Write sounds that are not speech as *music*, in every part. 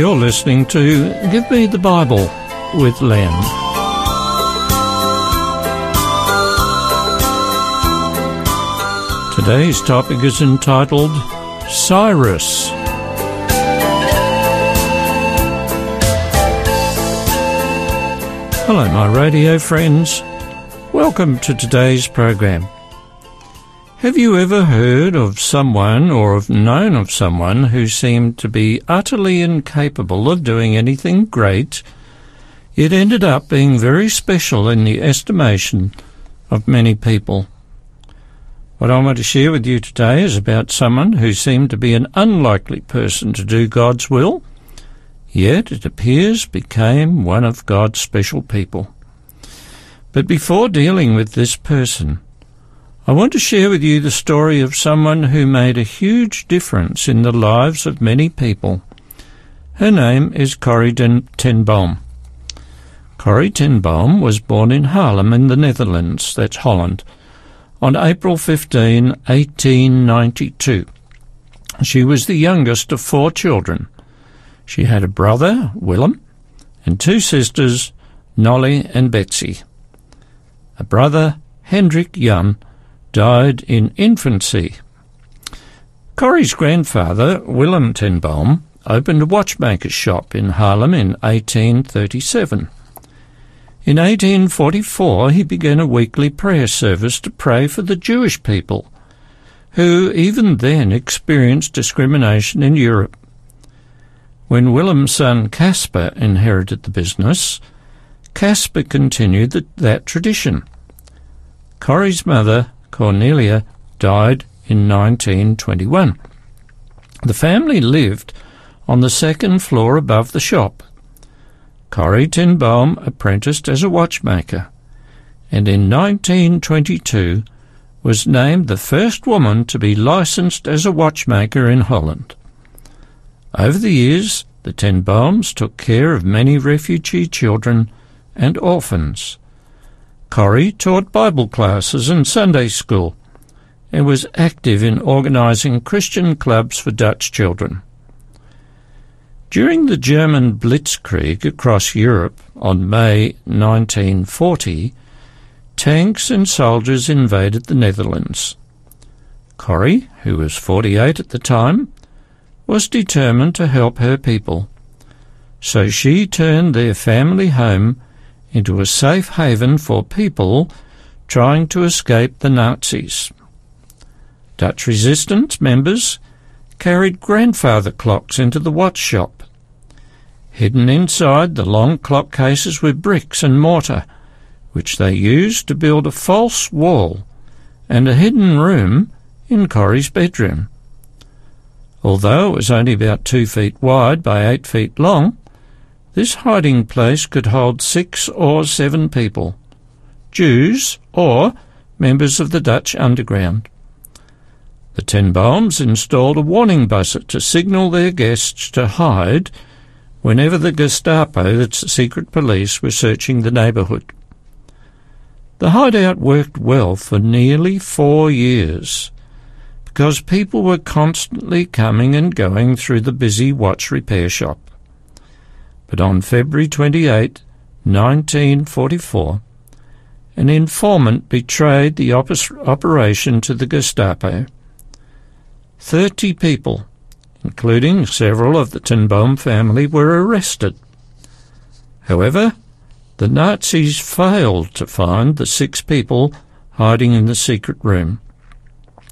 You're listening to Give Me the Bible with Len. Today's topic is entitled Cyrus. Hello, my radio friends. Welcome to today's program. Have you ever heard of someone or have known of someone who seemed to be utterly incapable of doing anything great, yet ended up being very special in the estimation of many people? What I want to share with you today is about someone who seemed to be an unlikely person to do God's will, yet it appears became one of God's special people. But before dealing with this person, I want to share with you the story of someone who made a huge difference in the lives of many people. Her name is Corrie ten Boom. Corrie ten Boom was born in Haarlem in the Netherlands, that's Holland, on April 15, 1892. She was the youngest of four children. She had a brother, Willem, and two sisters, Nolly and Betsy. A brother, Hendrik Jan, died in infancy. Corrie's grandfather, Willem ten opened a watchmaker's shop in Haarlem in 1837. In 1844, he began a weekly prayer service to pray for the Jewish people, who even then experienced discrimination in Europe. When Willem's son Caspar inherited the business, Caspar continued the, that tradition. Corrie's mother, Cornelia died in 1921. The family lived on the second floor above the shop. Corrie ten Boom apprenticed as a watchmaker and in 1922 was named the first woman to be licensed as a watchmaker in Holland. Over the years, the ten Booms took care of many refugee children and orphans. Corrie taught Bible classes and Sunday school and was active in organising Christian clubs for Dutch children. During the German Blitzkrieg across Europe on May 1940, tanks and soldiers invaded the Netherlands. Corrie, who was 48 at the time, was determined to help her people. So she turned their family home into a safe haven for people trying to escape the Nazis. Dutch resistance members carried grandfather clocks into the watch shop. Hidden inside the long clock cases were bricks and mortar, which they used to build a false wall and a hidden room in Corrie's bedroom. Although it was only about two feet wide by eight feet long, this hiding place could hold six or seven people, Jews or members of the Dutch underground. The Ten Booms installed a warning buzzer to signal their guests to hide whenever the Gestapo, that's secret police, were searching the neighbourhood. The hideout worked well for nearly four years because people were constantly coming and going through the busy watch repair shop. But on February 28, 1944, an informant betrayed the operation to the Gestapo. Thirty people, including several of the ten Boom family, were arrested. However, the Nazis failed to find the six people hiding in the secret room.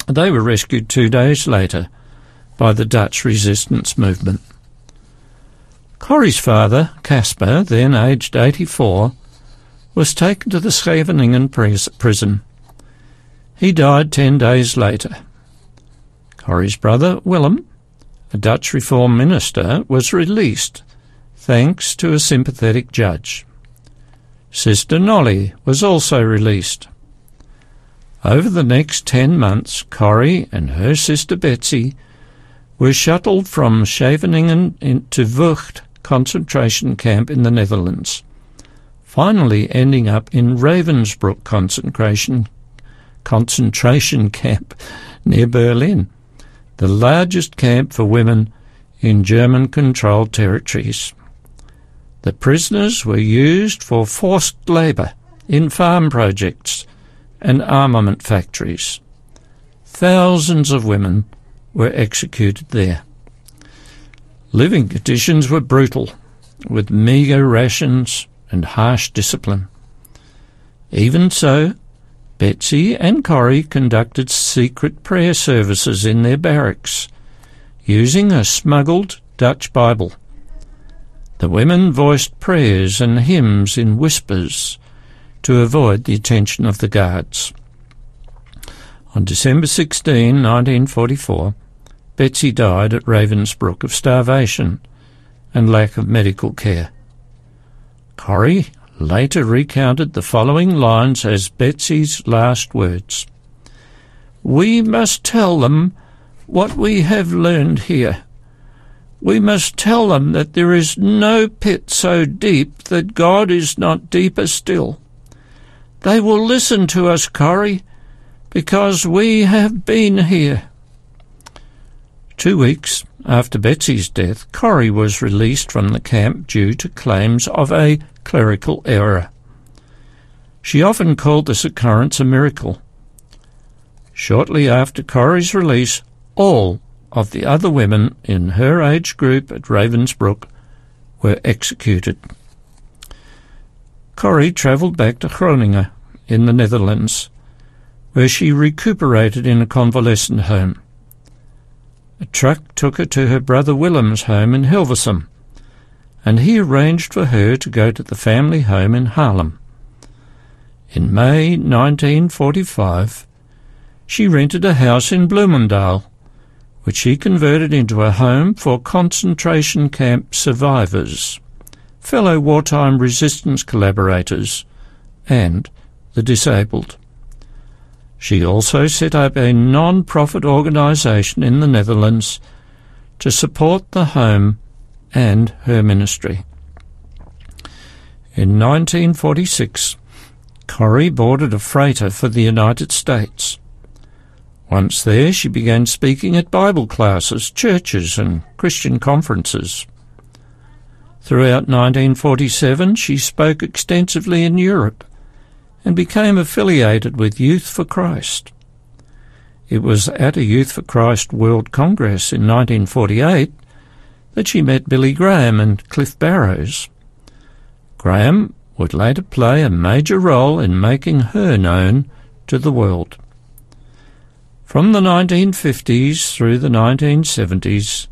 They were rescued two days later by the Dutch resistance movement. Corrie's father, Caspar, then aged 84, was taken to the Scheveningen prison. He died ten days later. Corrie's brother, Willem, a Dutch reform minister, was released thanks to a sympathetic judge. Sister Nolly was also released. Over the next ten months, Corrie and her sister Betsy were shuttled from Scheveningen to Vught concentration camp in the Netherlands, finally ending up in Ravensbrück concentration concentration camp *laughs* near Berlin, the largest camp for women in German controlled territories. The prisoners were used for forced labour in farm projects and armament factories. Thousands of women were executed there. Living conditions were brutal, with meagre rations and harsh discipline. Even so, Betsy and Corrie conducted secret prayer services in their barracks, using a smuggled Dutch Bible. The women voiced prayers and hymns in whispers to avoid the attention of the guards. On December 16, 1944, Betsy died at Ravensbrück of starvation and lack of medical care. Corrie later recounted the following lines as Betsy's last words. We must tell them what we have learned here. We must tell them that there is no pit so deep that God is not deeper still. They will listen to us, Corrie, because we have been here. Two weeks after Betsy's death, Corrie was released from the camp due to claims of a clerical error. She often called this occurrence a miracle. Shortly after Corrie's release, all of the other women in her age group at Ravensbrück were executed. Corrie travelled back to Groningen in the Netherlands, where she recuperated in a convalescent home. A truck took her to her brother Willem's home in Hilversum, and he arranged for her to go to the family home in Haarlem. In May 1945, she rented a house in Bloemendaal, which she converted into a home for concentration camp survivors, fellow wartime resistance collaborators, and the disabled. She also set up a non-profit organisation in the Netherlands to support the home and her ministry. In 1946, Corrie boarded a freighter for the United States. Once there, she began speaking at Bible classes, churches, and Christian conferences. Throughout 1947, she spoke extensively in Europe and became affiliated with Youth for Christ. It was at a Youth for Christ World Congress in 1948 that she met Billy Graham and Cliff Barrows. Graham would later play a major role in making her known to the world. From the 1950s through the 1970s,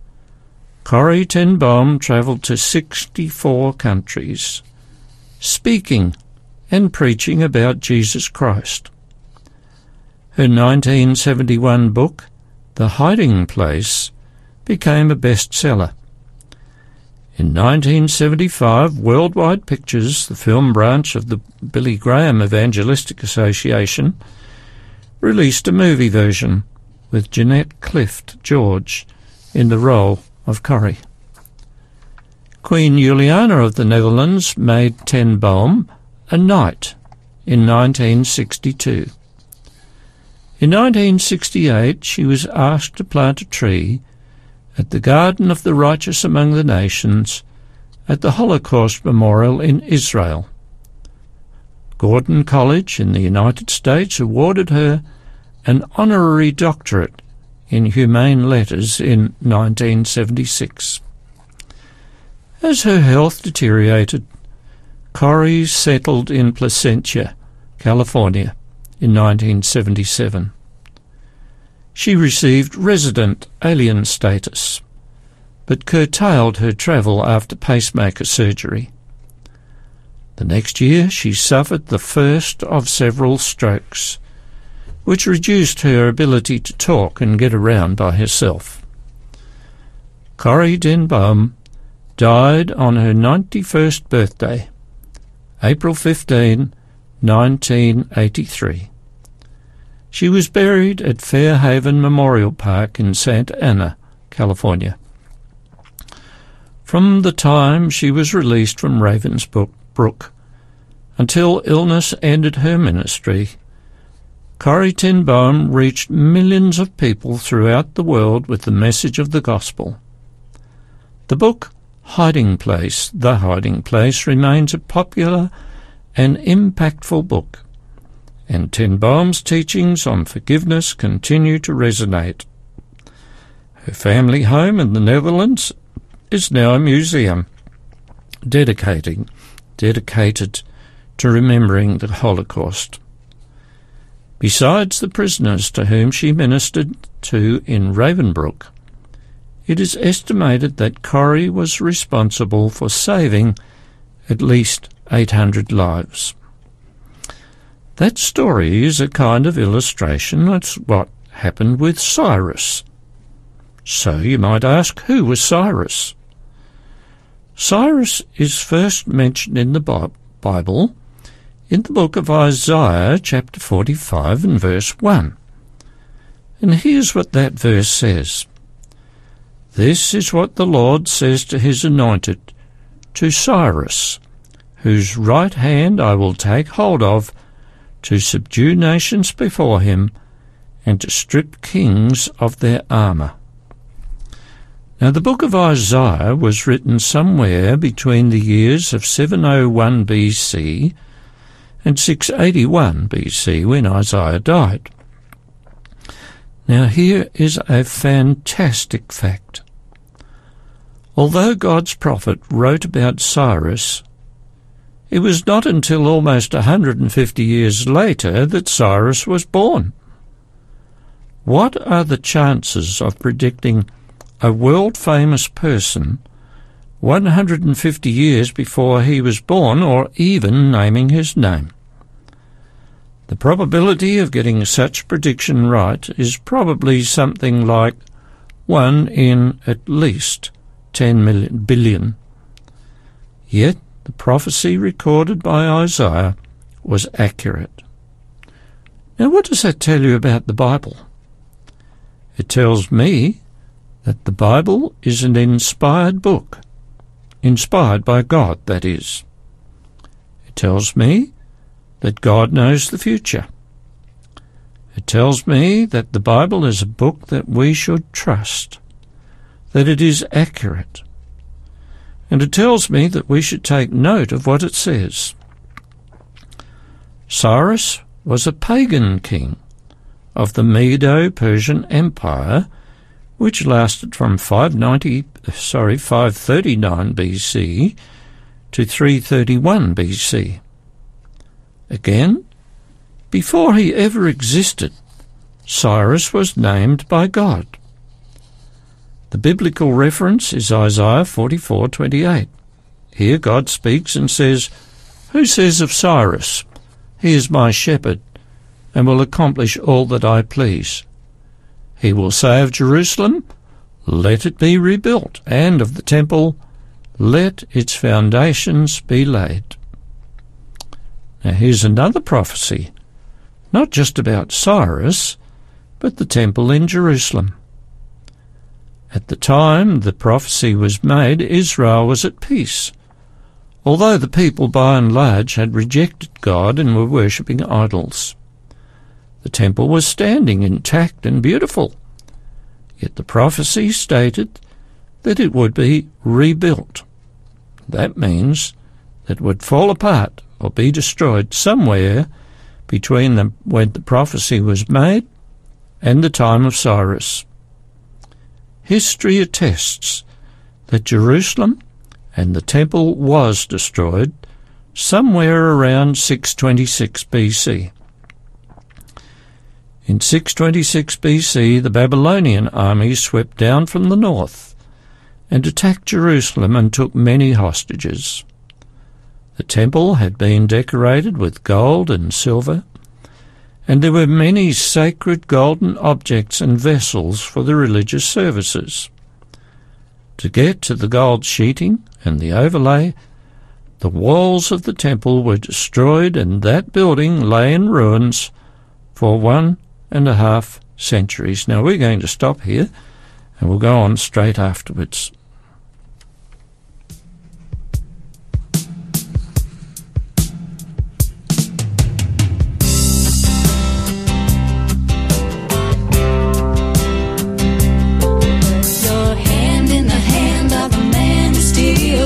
Corrie ten Boom travelled to 64 countries, speaking and preaching about Jesus Christ. Her 1971 book, The Hiding Place, became a bestseller. In 1975, Worldwide Pictures, the film branch of the Billy Graham Evangelistic Association, released a movie version with Jeanette Clift George in the role of Corrie. Queen Juliana of the Netherlands made Ten Boom a knight in 1962. In 1968, she was asked to plant a tree at the Garden of the Righteous Among the Nations at the Holocaust Memorial in Israel. Gordon College in the United States awarded her an honorary doctorate in humane letters in 1976. As her health deteriorated, Corrie settled in Placentia, California in 1977. She received resident alien status, but curtailed her travel after pacemaker surgery. The next year she suffered the first of several strokes, which reduced her ability to talk and get around by herself. Corrie Boom died on her 91st birthday April 15, 1983. She was buried at Fairhaven Memorial Park in Santa Ana, California. From the time she was released from Ravensbrück until illness ended her ministry, Corrie ten Boom reached millions of people throughout the world with the message of the gospel. The book Hiding Place, The Hiding Place, remains a popular and impactful book, and Ten Boom's teachings on forgiveness continue to resonate. Her family home in the Netherlands is now a museum dedicating, dedicated to remembering the Holocaust. Besides the prisoners to whom she ministered to in Ravensbrück, it is estimated that Corrie was responsible for saving at least 800 lives. That story is a kind of illustration of what happened with Cyrus. So you might ask, who was Cyrus? Cyrus is first mentioned in the Bible in the book of Isaiah, chapter 45 and verse 1. And here's what that verse says. This is what the Lord says to his anointed, to Cyrus, whose right hand I will take hold of, to subdue nations before him, and to strip kings of their armour. Now, the book of Isaiah was written somewhere between the years of 701 BC and 681 BC when Isaiah died. Now here is a fantastic fact. Although God's prophet wrote about Cyrus, it was not until almost 150 years later that Cyrus was born. What are the chances of predicting a world famous person 150 years before he was born or even naming his name? The probability of getting such prediction right is probably something like 1 in at least 10 million, billion. Yet the prophecy recorded by Isaiah was accurate. Now, what does that tell you about the Bible? It tells me that the Bible is an inspired book, inspired by God, that is. It tells me that God knows the future. It tells me that the Bible is a book that we should trust, that it is accurate, and it tells me that we should take note of what it says. Cyrus was a pagan king of the Medo-Persian Empire, which lasted from 590, sorry, 539 BC to 331 BC. Again, before he ever existed, Cyrus was named by God. The biblical reference is Isaiah 44:28. Here God speaks and says, "Who says of Cyrus, he is my shepherd and will accomplish all that I please? He will say of Jerusalem, let it be rebuilt, and of the temple, let its foundations be laid." Now here's another prophecy, not just about Cyrus, but the temple in Jerusalem. At the time the prophecy was made, Israel was at peace, although the people by and large had rejected God and were worshipping idols. The temple was standing intact and beautiful, yet the prophecy stated that it would be rebuilt. That means that it would fall apart or be destroyed somewhere between the, when the prophecy was made and the time of Cyrus. History attests that Jerusalem and the temple was destroyed somewhere around 626 BC. In 626 BC, the Babylonian army swept down from the north and attacked Jerusalem and took many hostages. The temple had been decorated with gold and silver, and there were many sacred golden objects and vessels for the religious services. To get to the gold sheeting and the overlay, the walls of the temple were destroyed and that building lay in ruins for one and a half centuries. Now we're going to stop here and we'll go on straight afterwards.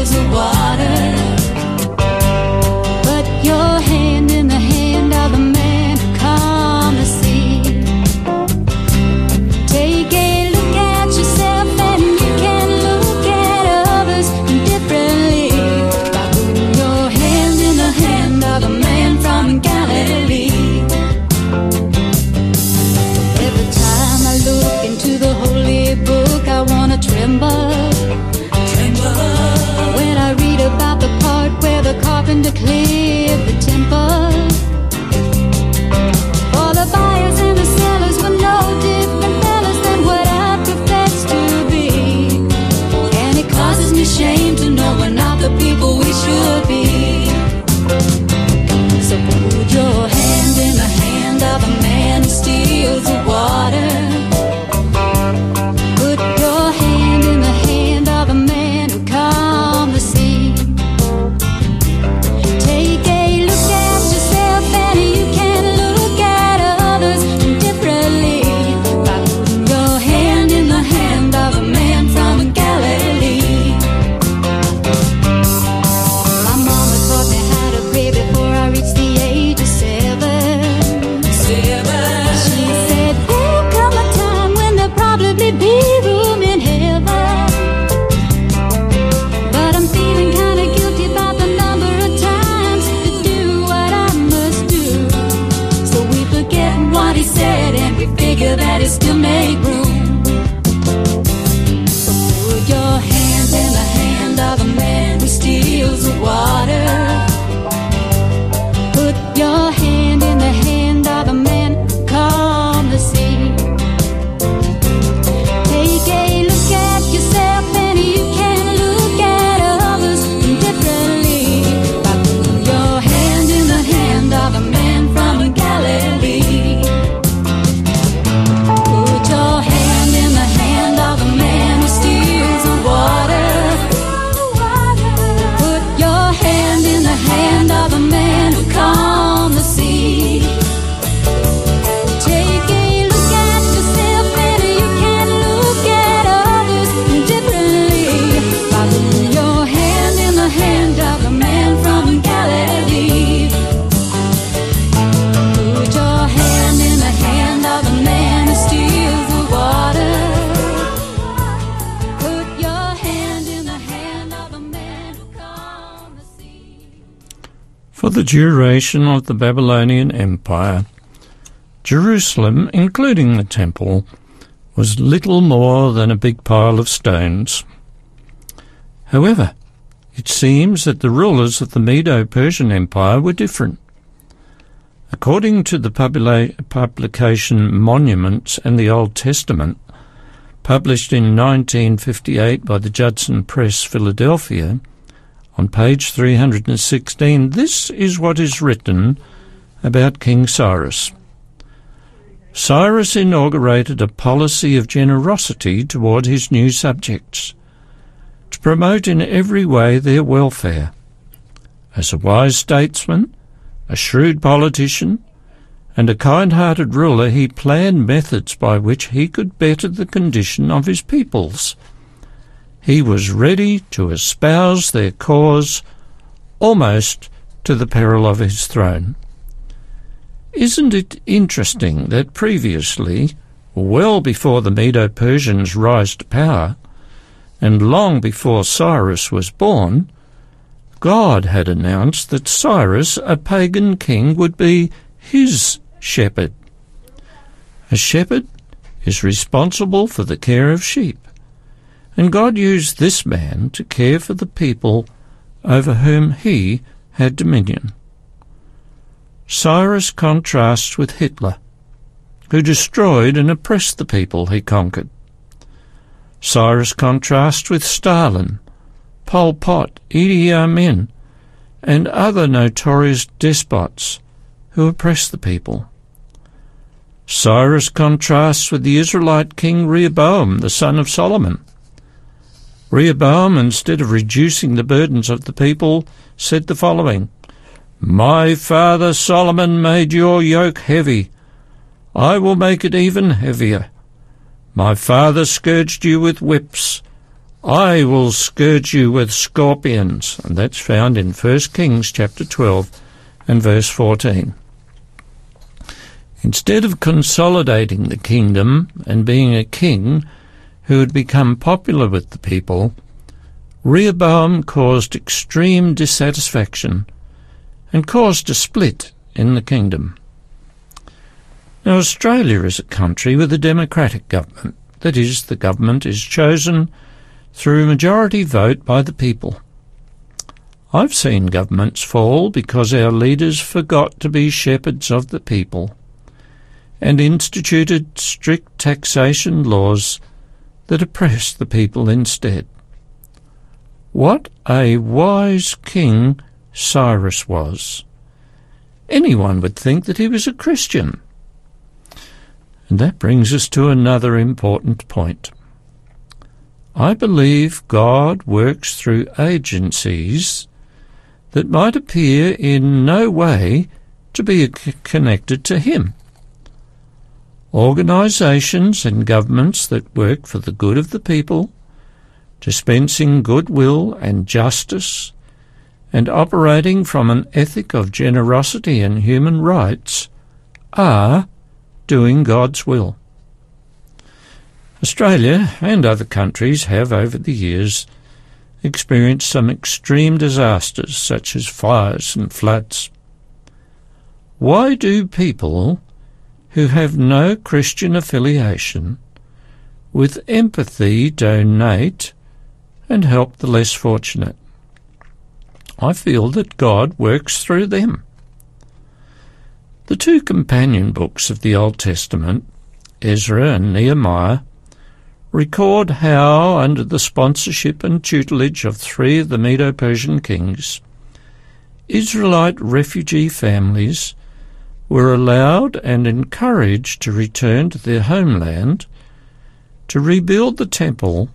The water. For the duration of the Babylonian Empire, Jerusalem, including the temple, was little more than a big pile of stones. However, it seems that the rulers of the Medo-Persian Empire were different. According to the publica- publication Monuments and the Old Testament, published in 1958 by the Judson Press, Philadelphia, on page 316, this is what is written about King Cyrus. Cyrus inaugurated a policy of generosity toward his new subjects, to promote in every way their welfare. As a wise statesman, a shrewd politician, and a kind-hearted ruler, he planned methods by which he could better the condition of his peoples. He was ready to espouse their cause almost to the peril of his throne. Isn't it interesting that previously, well before the Medo-Persians' rise to power, and long before Cyrus was born, God had announced that Cyrus, a pagan king, would be his shepherd. A shepherd is responsible for the care of sheep, and God used this man to care for the people over whom he had dominion. Cyrus contrasts with Hitler, who destroyed and oppressed the people he conquered. Cyrus contrasts with Stalin, Pol Pot, Idi Amin, and other notorious despots who oppressed the people. Cyrus contrasts with the Israelite king Rehoboam, the son of Solomon. Rehoboam, instead of reducing the burdens of the people, said the following My father Solomon made your yoke heavy. I will make it even heavier. My father scourged you with whips. I will scourge you with scorpions. And that's found in 1 Kings chapter 12 and verse 14. Instead of consolidating the kingdom and being a king who had become popular with the people, Rehoboam caused extreme dissatisfaction and caused a split in the kingdom. Now, Australia is a country with a democratic government. That is, the government is chosen through majority vote by the people. I've seen governments fall because our leaders forgot to be shepherds of the people and instituted strict taxation laws that oppressed the people instead. What a wise king Cyrus was! Anyone would think that he was a Christian. And that brings us to another important point. I believe God works through agencies that might appear in no way to be connected to Him. Organisations and governments that work for the good of the people, dispensing goodwill and justice, and operating from an ethic of generosity and human rights, are doing God's will. Australia and other countries have, over the years, experienced some extreme disasters such as fires and floods. Why do people who have no Christian affiliation with empathy donate and help the less fortunate? I feel that God works through them. The two companion books of the Old Testament, Ezra and Nehemiah, record how, under the sponsorship and tutelage of three of the Medo Persian kings, Israelite refugee families were allowed and encouraged to return to their homeland to rebuild the temple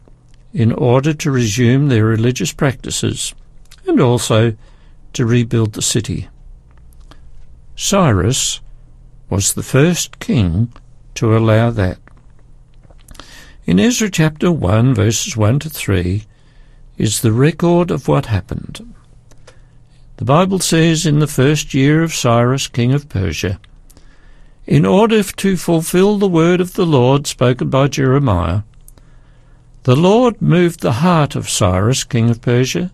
in order to resume their religious practices and also to rebuild the city. Cyrus was the first king to allow that. In Ezra chapter 1, verses 1 to 3, is the record of what happened. The Bible says in the first year of Cyrus, king of Persia, in order to fulfill the word of the Lord spoken by Jeremiah, the Lord moved the heart of Cyrus, king of Persia,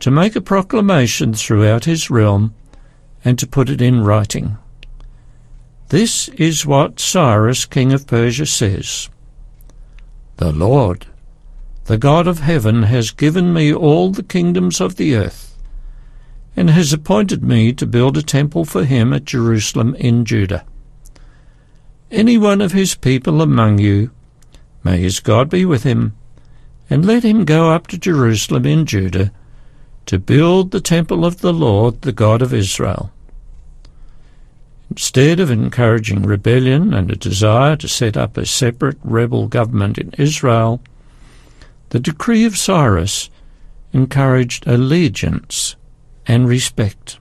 to make a proclamation throughout his realm and to put it in writing. This is what Cyrus, king of Persia, says. The Lord, the God of heaven, has given me all the kingdoms of the earth, and has appointed me to build a temple for him at Jerusalem in Judah. Any one of his people among you, may his God be with him, and let him go up to Jerusalem in Judah to build the temple of the Lord, the God of Israel. Instead of encouraging rebellion and a desire to set up a separate rebel government in Israel, the decree of Cyrus encouraged allegiance and respect.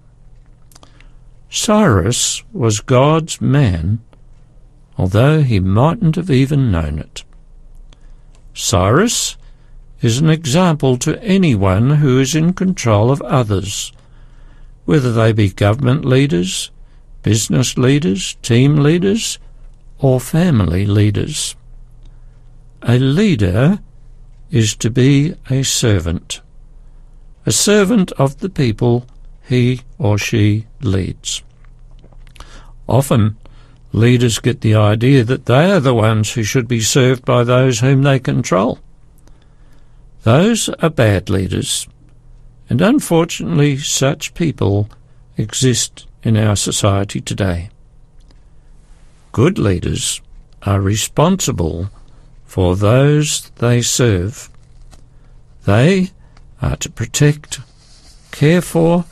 Cyrus was God's man, although he mightn't have even known it. Cyrus is an example to anyone who is in control of others, whether they be government leaders, business leaders, team leaders, or family leaders. A leader is to be a servant, a servant of the people he or she leads. Often, leaders get the idea that they are the ones who should be served by those whom they control. Those are bad leaders, and unfortunately such people exist in our society today. Good leaders are responsible for those they serve. They are to protect, care for,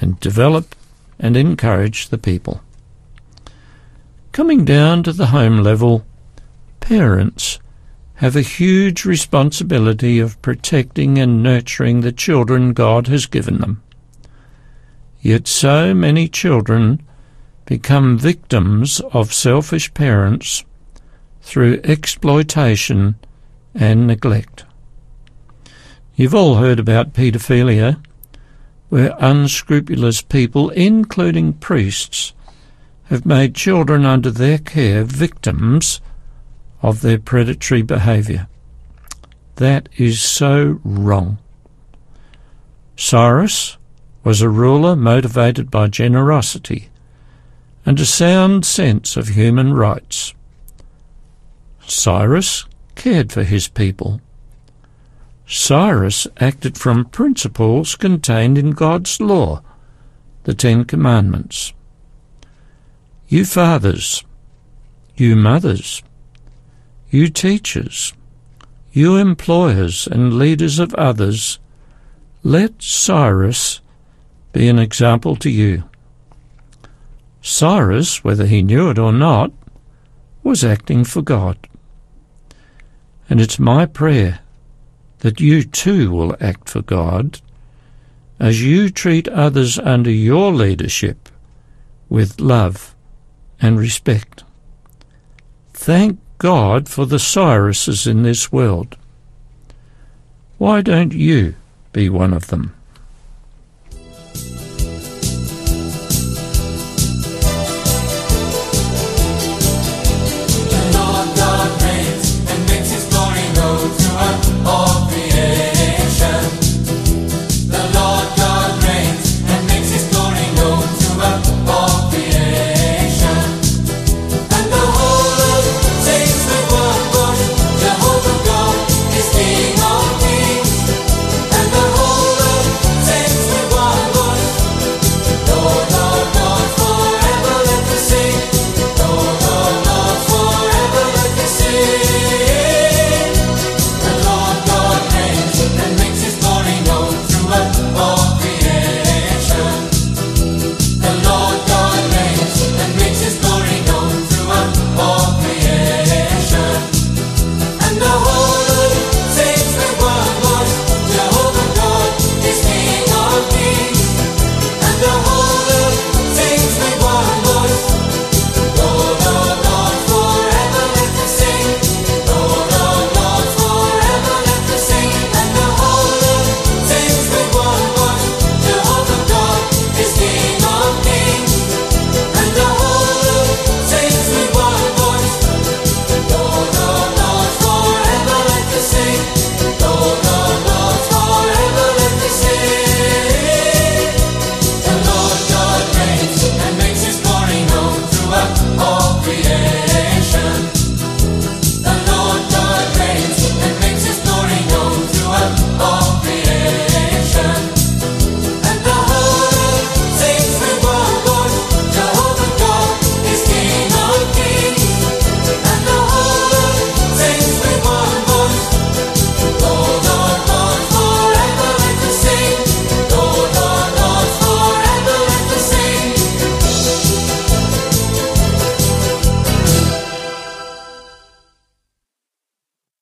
and develop and encourage the people. Coming down to the home level, parents have a huge responsibility of protecting and nurturing the children God has given them. Yet so many children become victims of selfish parents through exploitation and neglect. You've all heard about paedophilia, where unscrupulous people, including priests, have made children under their care victims of their predatory behaviour. That is so wrong. Cyrus was a ruler motivated by generosity and a sound sense of human rights. Cyrus cared for his people. Cyrus acted from principles contained in God's law, the Ten Commandments. You fathers, you mothers, you teachers, you employers and leaders of others, let Cyrus be an example to you. Cyrus, whether he knew it or not, was acting for God. And it's my prayer that you too will act for God as you treat others under your leadership with love and respect. Thank God for the Cyruses in this world. Why don't you be one of them?